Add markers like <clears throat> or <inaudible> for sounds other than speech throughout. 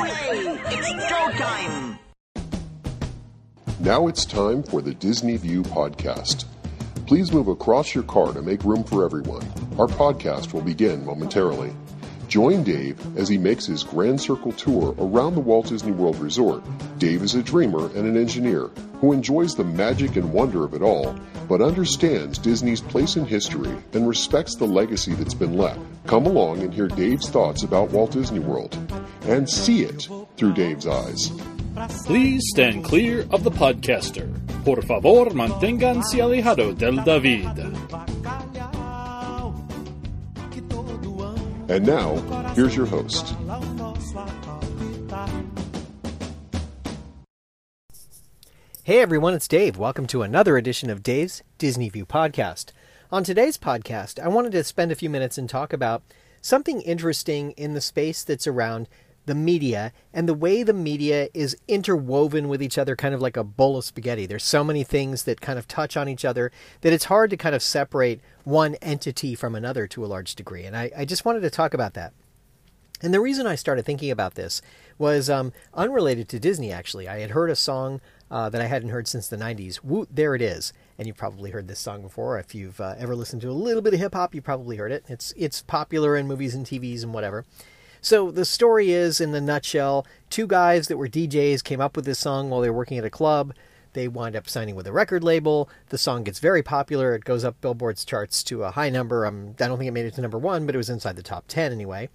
It's! Now it's time for the Disney View podcast. Please move across your car to make room for everyone. Our podcast will begin momentarily. Join Dave as he makes his Grand Circle tour around the Walt Disney World Resort. Dave is a dreamer and an engineer who enjoys the magic and wonder of it all, but understands Disney's place in history and respects the legacy that's been left. Come along and hear Dave's thoughts about Walt Disney World and see it through Dave's eyes. Please stand clear of the podcaster. Por favor, manténganse alejado del David. And now, here's your host. Hey everyone, it's Dave. Welcome to another edition of Dave's Disney View podcast. On today's podcast, I wanted to spend a few minutes and talk about something interesting in the space that's around the media and the way the media is interwoven with each other, kind of like a bowl of spaghetti. There's so many things that kind of touch on each other that it's hard to kind of separate one entity from another to a large degree. And I, I just wanted to talk about that. And the reason I started thinking about this was um, unrelated to Disney, actually. I had heard a song uh, that I hadn't heard since the 90s. Whoomp, there it is. And you've probably heard this song before. If you've uh, ever listened to a little bit of hip hop, you probably heard it. It's, it's popular in movies and TVs and whatever. So the story is, in the nutshell, two guys that were DJs came up with this song while they were working at a club. They wind up signing with a record label. The song gets very popular. It goes up Billboard's charts to a high number. Um, I don't think it made it to number one, but it was inside the top 10 anyway.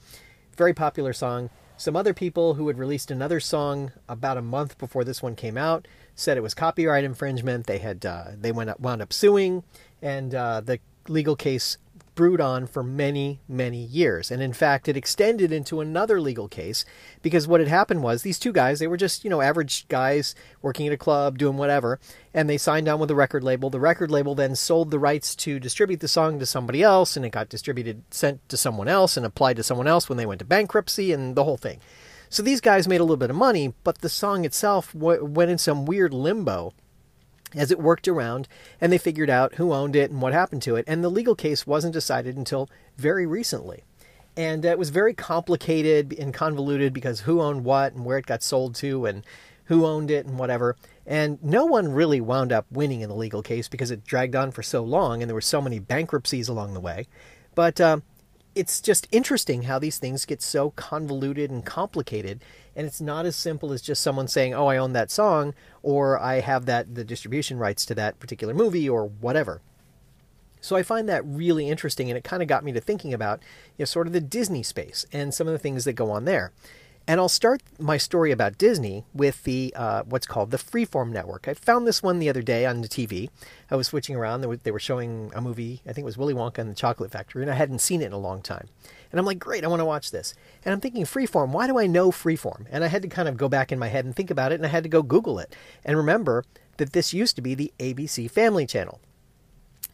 Very popular song. Some other people who had released another song about a month before this one came out said it was copyright infringement. They had uh, they went up, wound up suing, and uh, the legal case brewed on for many, many years. And in fact, it extended into another legal case because what had happened was these two guys, they were just, you know, average guys working at a club, doing whatever, and they signed on with a record label. The record label then sold the rights to distribute the song to somebody else, and it got distributed, sent to someone else, and applied to someone else when they went to bankruptcy, and the whole thing. So these guys made a little bit of money, but the song itself went in some weird limbo as it worked around and they figured out who owned it and what happened to it. And the legal case wasn't decided until very recently. And it was very complicated and convoluted because who owned what and where it got sold to and who owned it and whatever. And no one really wound up winning in the legal case because it dragged on for so long and there were so many bankruptcies along the way. But uh, it's just interesting how these things get so convoluted and complicated and it's not as simple as just someone saying oh i own that song or i have that the distribution rights to that particular movie or whatever so i find that really interesting and it kind of got me to thinking about you know, sort of the disney space and some of the things that go on there and I'll start my story about Disney with the uh, what's called the Freeform Network. I found this one the other day on the TV. I was switching around. They were, they were showing a movie. I think it was Willy Wonka and the Chocolate Factory, and I hadn't seen it in a long time. And I'm like, great, I want to watch this. And I'm thinking, Freeform, why do I know Freeform? And I had to kind of go back in my head and think about it, and I had to go Google it and remember that this used to be the ABC Family Channel.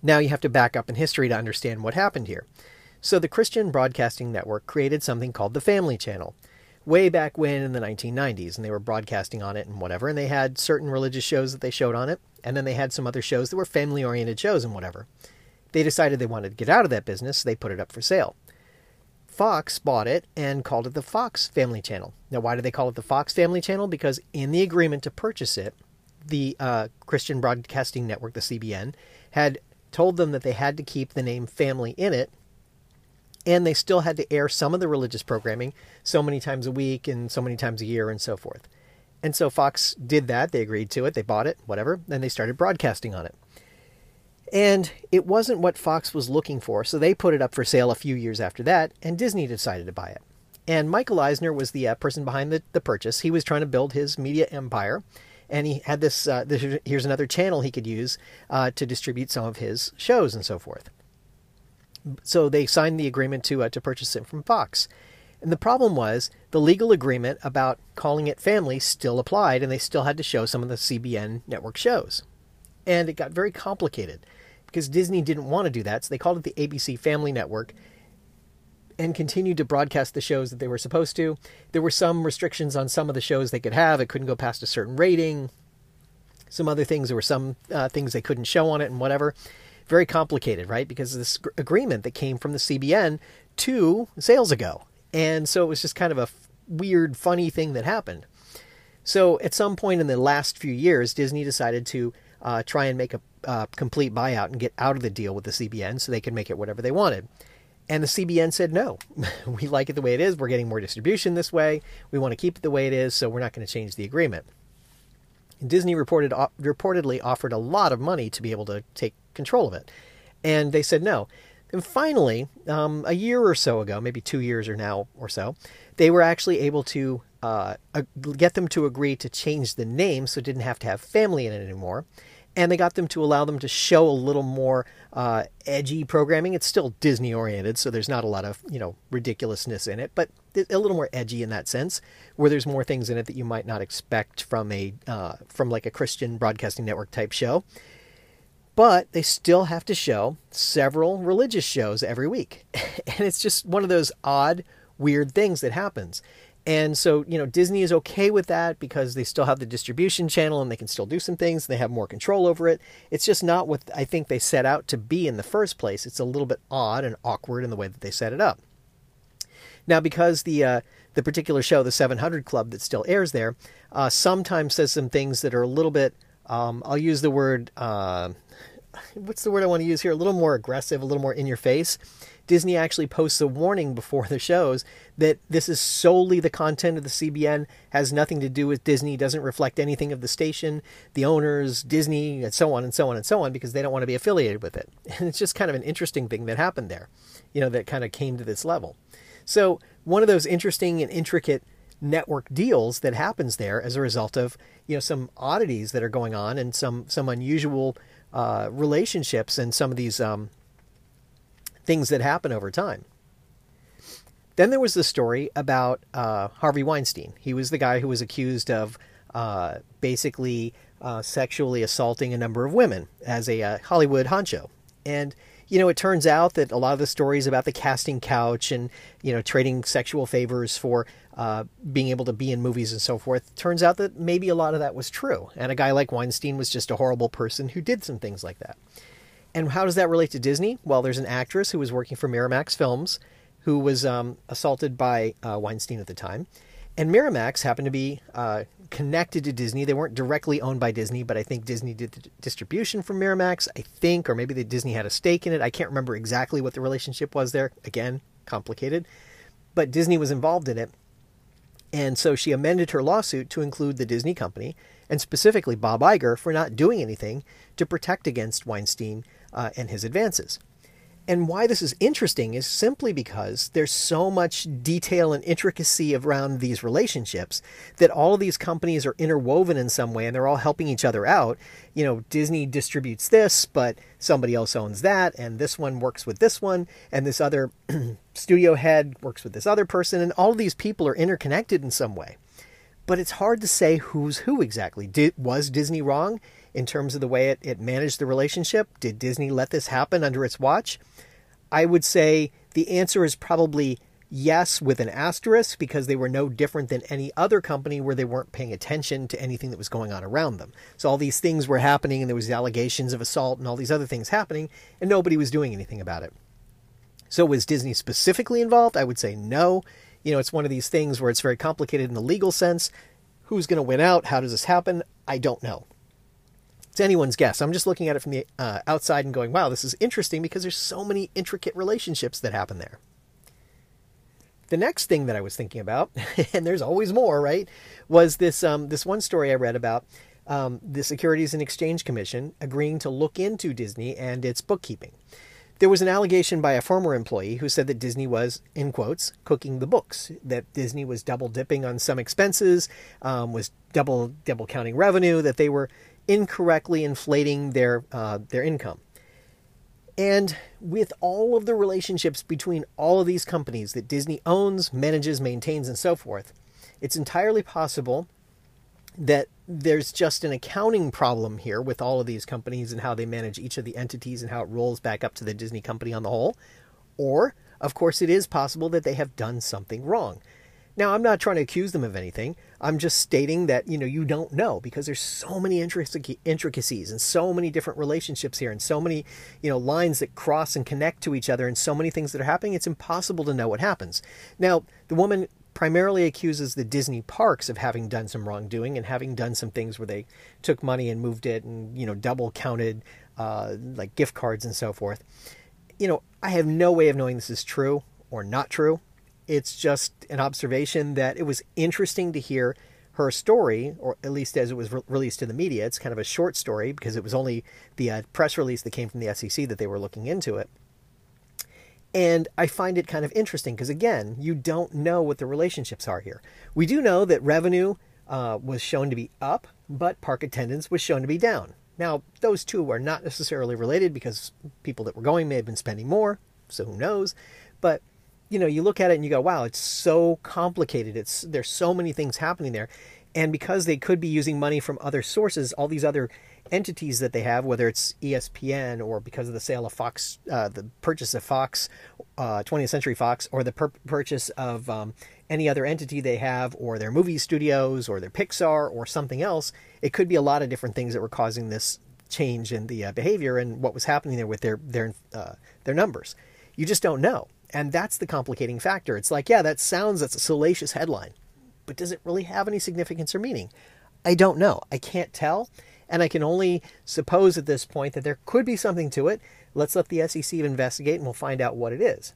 Now you have to back up in history to understand what happened here. So the Christian Broadcasting Network created something called the Family Channel way back when in the 1990s, and they were broadcasting on it and whatever. And they had certain religious shows that they showed on it, and then they had some other shows that were family oriented shows and whatever. They decided they wanted to get out of that business, so they put it up for sale. Fox bought it and called it the Fox Family Channel. Now, why do they call it the Fox Family Channel? Because in the agreement to purchase it, the uh, Christian Broadcasting Network, the CBN, had told them that they had to keep the name family in it and they still had to air some of the religious programming so many times a week and so many times a year and so forth. And so Fox did that. They agreed to it. They bought it, whatever. Then they started broadcasting on it. And it wasn't what Fox was looking for, so they put it up for sale a few years after that, and Disney decided to buy it. And Michael Eisner was the uh, person behind the, the purchase. He was trying to build his media empire, and he had this, uh, this here's another channel he could use uh, to distribute some of his shows and so forth so they signed the agreement to uh, to purchase it from Fox. And the problem was the legal agreement about calling it family still applied, and they still had to show some of the CBN network shows. And it got very complicated because Disney didn't want to do that, so they called it the ABC Family Network and continued to broadcast the shows that they were supposed to. There were some restrictions on some of the shows they could have, it couldn't go past a certain rating. Some other things, there were some uh, things they couldn't show on it and whatever very complicated, right? Because of this agreement that came from the CBN two sales ago. And so it was just kind of a weird, funny thing that happened. So at some point in the last few years, Disney decided to uh, try and make a uh, complete buyout and get out of the deal with the CBN so they could make it whatever they wanted. And the CBN said, no, <laughs> we like it the way it is. We're getting more distribution this way. We want to keep it the way it is, so we're not going to change the agreement. Disney reported, reportedly offered a lot of money to be able to take control of it. And they said no. And finally, um, a year or so ago, maybe two years or now or so, they were actually able to uh, get them to agree to change the name so it didn't have to have family in it anymore. And they got them to allow them to show a little more uh, edgy programming. It's still Disney oriented, so there's not a lot of you know ridiculousness in it, but a little more edgy in that sense, where there's more things in it that you might not expect from a uh, from like a Christian broadcasting network type show. But they still have to show several religious shows every week, <laughs> and it's just one of those odd, weird things that happens. And so, you know, Disney is okay with that because they still have the distribution channel and they can still do some things. They have more control over it. It's just not what I think they set out to be in the first place. It's a little bit odd and awkward in the way that they set it up. Now, because the uh, the particular show, the 700 Club, that still airs there, uh, sometimes says some things that are a little bit. Um, I'll use the word. Uh, what's the word I want to use here? A little more aggressive, a little more in your face. Disney actually posts a warning before the shows that this is solely the content of the CBN, has nothing to do with Disney, doesn't reflect anything of the station, the owners, Disney, and so on and so on and so on, because they don't want to be affiliated with it. <laughs> And it's just kind of an interesting thing that happened there, you know, that kind of came to this level. So, one of those interesting and intricate network deals that happens there as a result of you know some oddities that are going on and some some unusual uh, relationships and some of these um, things that happen over time. Then there was the story about uh, Harvey Weinstein. He was the guy who was accused of uh, basically uh, sexually assaulting a number of women as a uh, Hollywood honcho. And, you know, it turns out that a lot of the stories about the casting couch and, you know, trading sexual favors for uh, being able to be in movies and so forth, turns out that maybe a lot of that was true. And a guy like Weinstein was just a horrible person who did some things like that. And how does that relate to Disney? Well, there's an actress who was working for Miramax Films who was um, assaulted by uh, Weinstein at the time. And Miramax happened to be uh, connected to Disney. They weren't directly owned by Disney, but I think Disney did the distribution from Miramax, I think, or maybe the Disney had a stake in it. I can't remember exactly what the relationship was there. Again, complicated. But Disney was involved in it. And so she amended her lawsuit to include the Disney company and specifically Bob Iger for not doing anything to protect against Weinstein uh, and his advances. And why this is interesting is simply because there's so much detail and intricacy around these relationships that all of these companies are interwoven in some way and they're all helping each other out. You know, Disney distributes this, but somebody else owns that, and this one works with this one, and this other <clears throat> studio head works with this other person, and all of these people are interconnected in some way. But it's hard to say who's who exactly. Did, was Disney wrong? In terms of the way it, it managed the relationship? Did Disney let this happen under its watch? I would say the answer is probably yes, with an asterisk, because they were no different than any other company where they weren't paying attention to anything that was going on around them. So all these things were happening, and there was allegations of assault and all these other things happening, and nobody was doing anything about it. So was Disney specifically involved? I would say no. You know, it's one of these things where it's very complicated in the legal sense. Who's going to win out? How does this happen? I don't know. It's anyone's guess. I'm just looking at it from the uh, outside and going, wow, this is interesting because there's so many intricate relationships that happen there. The next thing that I was thinking about, <laughs> and there's always more, right, was this um, this one story I read about um, the Securities and Exchange Commission agreeing to look into Disney and its bookkeeping. There was an allegation by a former employee who said that Disney was, in quotes, cooking the books. That Disney was double dipping on some expenses, um, was double double counting revenue. That they were incorrectly inflating their uh, their income. And with all of the relationships between all of these companies that Disney owns, manages, maintains, and so forth, it's entirely possible that there's just an accounting problem here with all of these companies and how they manage each of the entities and how it rolls back up to the Disney company on the whole. Or, of course, it is possible that they have done something wrong. Now, I'm not trying to accuse them of anything. I'm just stating that, you know, you don't know because there's so many intricacies and so many different relationships here and so many, you know, lines that cross and connect to each other and so many things that are happening. It's impossible to know what happens. Now, the woman primarily accuses the Disney parks of having done some wrongdoing and having done some things where they took money and moved it and you know double counted uh, like gift cards and so forth. You know, I have no way of knowing this is true or not true. It's just an observation that it was interesting to hear her story, or at least as it was re- released to the media. It's kind of a short story because it was only the uh, press release that came from the SEC that they were looking into it. And I find it kind of interesting because, again, you don't know what the relationships are here. We do know that revenue uh, was shown to be up, but park attendance was shown to be down. Now, those two are not necessarily related because people that were going may have been spending more, so who knows? But you know, you look at it and you go, "Wow, it's so complicated. It's there's so many things happening there." And because they could be using money from other sources, all these other entities that they have, whether it's ESPN or because of the sale of Fox, uh, the purchase of Fox, uh, 20th Century Fox, or the purchase of um, any other entity they have, or their movie studios, or their Pixar, or something else, it could be a lot of different things that were causing this change in the uh, behavior and what was happening there with their their uh, their numbers. You just don't know, and that's the complicating factor. It's like, yeah, that sounds that's a salacious headline, but does it really have any significance or meaning? I don't know. I can't tell. And I can only suppose at this point that there could be something to it. Let's let the SEC investigate and we'll find out what it is.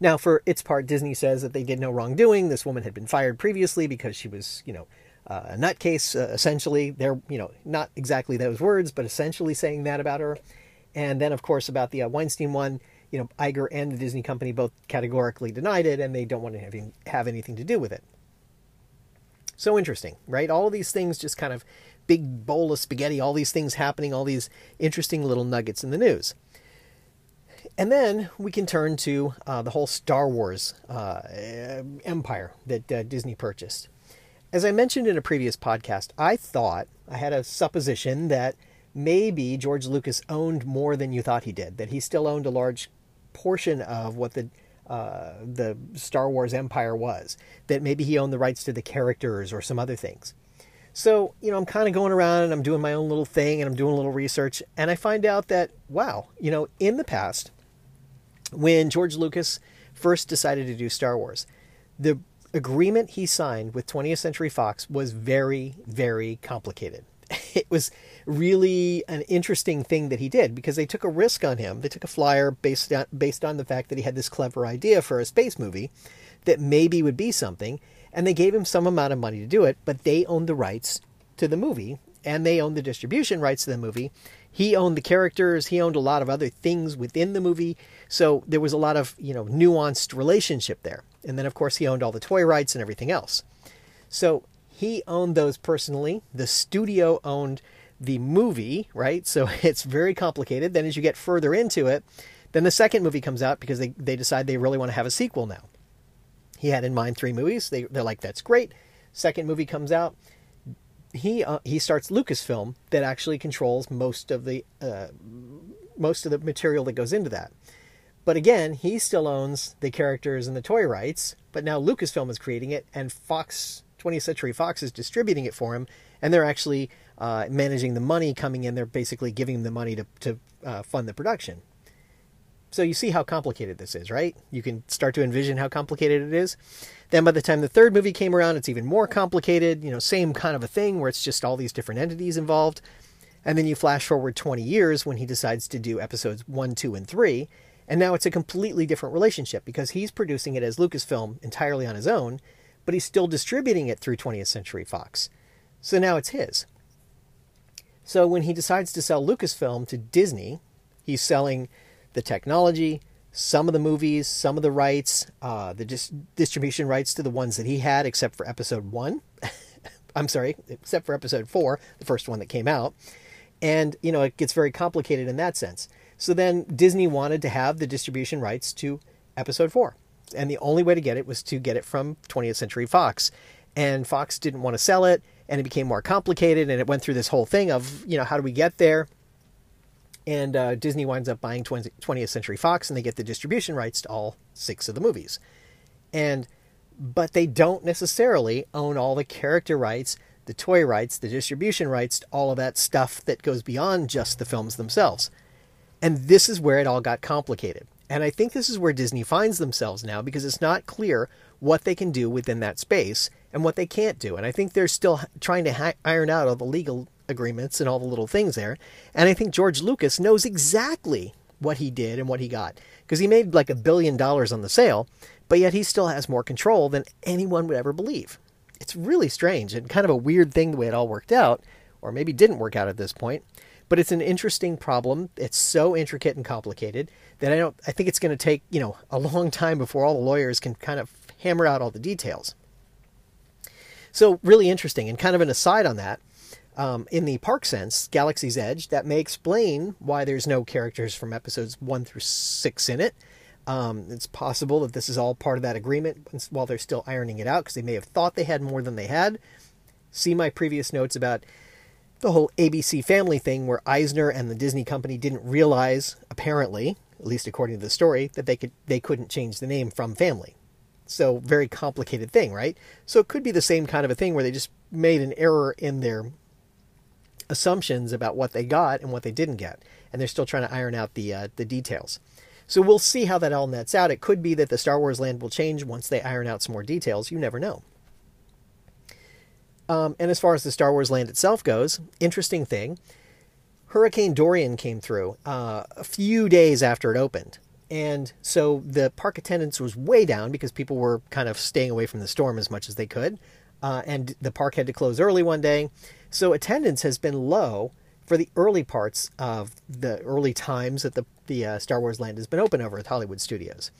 Now, for its part, Disney says that they did no wrongdoing. This woman had been fired previously because she was, you know, uh, a nutcase, uh, essentially. They're, you know, not exactly those words, but essentially saying that about her. And then, of course, about the uh, Weinstein one, you know, Iger and the Disney company both categorically denied it and they don't want to have, have anything to do with it. So interesting, right? All of these things just kind of big bowl of spaghetti, all these things happening, all these interesting little nuggets in the news. And then we can turn to uh, the whole Star Wars uh, empire that uh, Disney purchased. As I mentioned in a previous podcast, I thought, I had a supposition that maybe George Lucas owned more than you thought he did, that he still owned a large portion of what the uh, the Star Wars empire was, that maybe he owned the rights to the characters or some other things. So, you know, I'm kind of going around and I'm doing my own little thing and I'm doing a little research. And I find out that, wow, you know, in the past, when George Lucas first decided to do Star Wars, the agreement he signed with 20th Century Fox was very, very complicated. <laughs> It was really an interesting thing that he did because they took a risk on him. They took a flyer based on, based on the fact that he had this clever idea for a space movie that maybe would be something and they gave him some amount of money to do it, but they owned the rights to the movie and they owned the distribution rights to the movie. He owned the characters, he owned a lot of other things within the movie. So there was a lot of, you know, nuanced relationship there. And then of course he owned all the toy rights and everything else. So he owned those personally. The studio owned the movie, right? So <laughs> it's very complicated. Then as you get further into it, then the second movie comes out because they, they decide they really want to have a sequel now. He had in mind three movies. They, they're like, that's great. Second movie comes out. He uh, he starts Lucasfilm that actually controls most of the uh, most of the material that goes into that. But again, he still owns the characters and the toy rights. But now Lucasfilm is creating it, and Fox 20th Century Fox is distributing it for him, and they're actually uh, managing the money coming in. They're basically giving him the money to to uh, fund the production. So you see how complicated this is, right? You can start to envision how complicated it is. Then by the time the third movie came around, it's even more complicated, you know, same kind of a thing where it's just all these different entities involved. And then you flash forward 20 years when he decides to do episodes 1, 2, and 3. And now it's a completely different relationship because he's producing it as Lucasfilm entirely on his own, but he's still distributing it through 20th Century Fox. So now it's his. So when he decides to sell Lucasfilm to Disney, he's selling the technology, some of the movies, some of the rights, uh, the dis- distribution rights to the ones that he had, except for episode one. <laughs> I'm sorry, except for episode four, the first one that came out. And, you know, it gets very complicated in that sense. So then Disney wanted to have the distribution rights to episode four. And the only way to get it was to get it from 20th Century Fox. And Fox didn't want to sell it, and it became more complicated. And it went through this whole thing of, you know, how do we get there? and uh, Disney winds up buying 20th Century Fox, and they get the distribution rights to all six of the movies. And but they don't necessarily own all the character rights, the toy rights, the distribution rights, all of that stuff that goes beyond just the films themselves. And this is where it all got complicated. And I think this is where Disney finds themselves now because it's not clear what they can do within that space and what they can't do. And I think they're still trying to iron out all the legal agreements and all the little things there. And I think George Lucas knows exactly what he did and what he got because he made like a billion dollars on the sale, but yet he still has more control than anyone would ever believe. It's really strange and kind of a weird thing the way it all worked out, or maybe didn't work out at this point. But it's an interesting problem. It's so intricate and complicated that I don't. I think it's going to take you know a long time before all the lawyers can kind of hammer out all the details. So really interesting. And kind of an aside on that, um, in the park sense, Galaxy's Edge, that may explain why there's no characters from episodes one through six in it. Um, it's possible that this is all part of that agreement while they're still ironing it out because they may have thought they had more than they had. See my previous notes about the whole ABC family thing where Eisner and the Disney company didn't realize, apparently, at least according to the story, that they could they couldn't change the name from family. So very complicated thing, right? So it could be the same kind of a thing where they just made an error in their assumptions about what they got and what they didn't get, and they're still trying to iron out the uh, the details. So we'll see how that all nets out. It could be that the Star Wars land will change once they iron out some more details. You never know. Um, and as far as the Star Wars land itself goes, interesting thing Hurricane Dorian came through uh, a few days after it opened. And so the park attendance was way down because people were kind of staying away from the storm as much as they could. Uh, and the park had to close early one day. So attendance has been low for the early parts of the early times that the, the uh, Star Wars land has been open over at Hollywood Studios.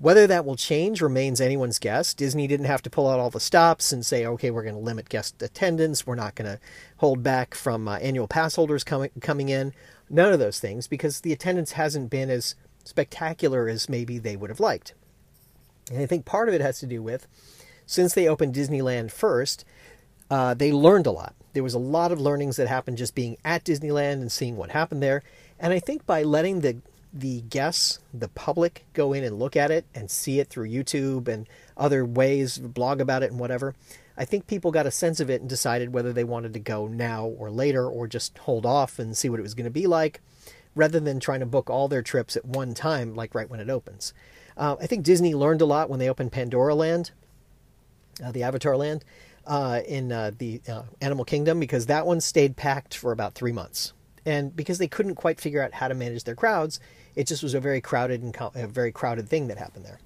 Whether that will change remains anyone's guess. Disney didn't have to pull out all the stops and say, okay, we're going to limit guest attendance. We're not going to hold back from uh, annual pass holders coming, coming in. None of those things because the attendance hasn't been as spectacular as maybe they would have liked. And I think part of it has to do with since they opened Disneyland first, uh, they learned a lot. There was a lot of learnings that happened just being at Disneyland and seeing what happened there. And I think by letting the the guests, the public, go in and look at it and see it through YouTube and other ways, blog about it and whatever. I think people got a sense of it and decided whether they wanted to go now or later or just hold off and see what it was going to be like rather than trying to book all their trips at one time, like right when it opens. Uh, I think Disney learned a lot when they opened Pandora Land, uh, the Avatar Land, uh, in uh, the uh, Animal Kingdom, because that one stayed packed for about three months. And because they couldn't quite figure out how to manage their crowds, it just was a very crowded and a very crowded thing that happened there.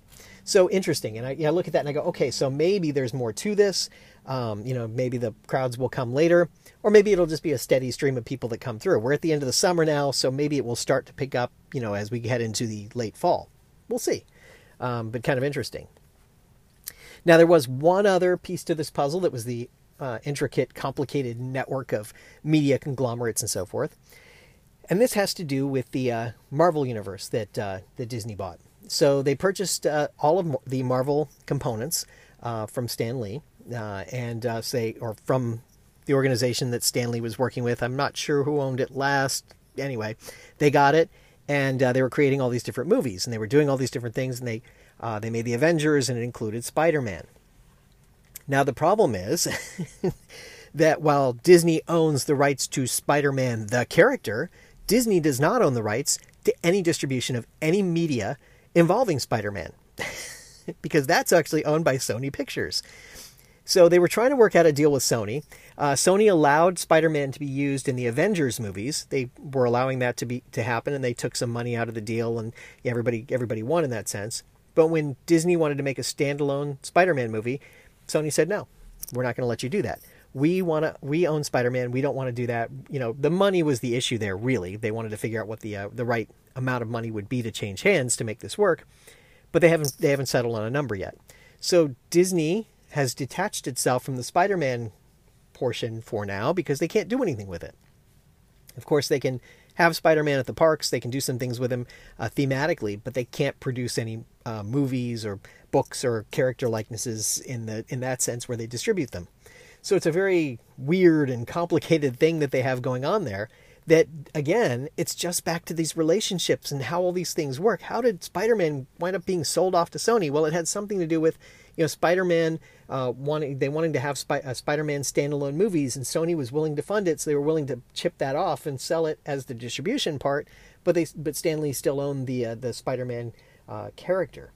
So interesting. And I, I look at that and I go, okay, so maybe there's more to this. Um, you know, maybe the crowds will come later, or maybe it'll just be a steady stream of people that come through. We're at the end of the summer now, so maybe it will start to pick up, you know, as we head into the late fall. We'll see. Um, but kind of interesting. Now, there was one other piece to this puzzle that was the uh, intricate, complicated network of media conglomerates and so forth. And this has to do with the uh, Marvel universe that uh, that Disney bought. So they purchased uh, all of the Marvel components uh, from Stan Lee, uh, and say or from the organization that Stan Lee was working with. I'm not sure who owned it last. Anyway, they got it, and they were creating all these different movies, and they were doing all these different things, and they they made the Avengers, and it included Spider-Man. Now the problem is <laughs> that while Disney owns the rights to Spider-Man the character, Disney does not own the rights to any distribution of any media involving Spider-Man. <laughs> because that's actually owned by Sony Pictures. So they were trying to work out a deal with Sony. Uh, Sony allowed Spider-Man to be used in the Avengers movies. They were allowing that to be to happen, and they took some money out of the deal, and everybody everybody won in that sense. But when Disney wanted to make a standalone Spider-Man movie, Sony said no, we're not going to let you do that. We want to. We own Spider-Man. We don't want to do that. You know, the money was the issue there. Really, they wanted to figure out what the uh, the right amount of money would be to change hands to make this work but they haven't they haven't settled on a number yet. So Disney has detached itself from the Spider-Man portion for now because they can't do anything with it. Of course, they can have Spider-Man at the parks. They can do some things with him uh, thematically, but they can't produce any uh, movies or books or character likenesses in the in that sense where they distribute them. So it's a very weird and complicated thing that they have going on there that again, it's just back to these relationships and how all these things work. How did Spider-Man wind up being sold off to Sony? Well, it had something to do with you know Spider-Man uh, wanting they wanting to have Sp- uh, Spider-Man standalone movies, and Sony was willing to fund it, so they were willing to chip that off and sell it as the distribution part. but they but Stan Lee still owned the uh, the Spider-Man uh, character.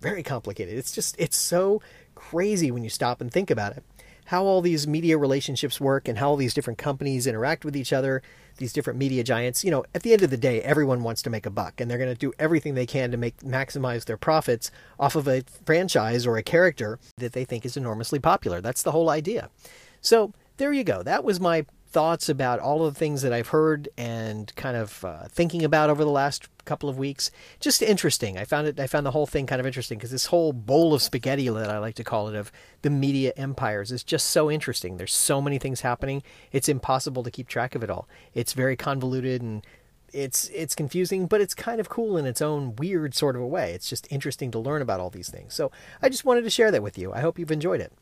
Very complicated. It's just it's so crazy when you stop and think about it. How all these media relationships work and how all these different companies interact with each other, these different media giants. You know, at the end of the day, everyone wants to make a buck and they're going to do everything they can to make maximize their profits off of a franchise or a character that they think is enormously popular. That's the whole idea. So, there you go. That was my thoughts about all of the things that I've heard and kind of uh, thinking about over the last couple of weeks. Just interesting. I found it. I found the whole thing kind of interesting because this whole bowl of spaghetti that I like to call it of the media empires is just so interesting. There's so many things happening. It's impossible to keep track of it all. It's very convoluted and it's it's confusing, but it's kind of cool in its own weird sort of a way. It's just interesting to learn about all these things. So I just wanted to share that with you. I hope you've enjoyed it.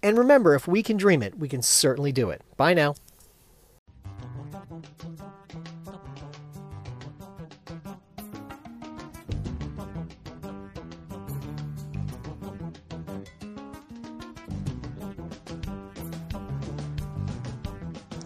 And remember, if we can dream it, we can certainly do it. Bye now.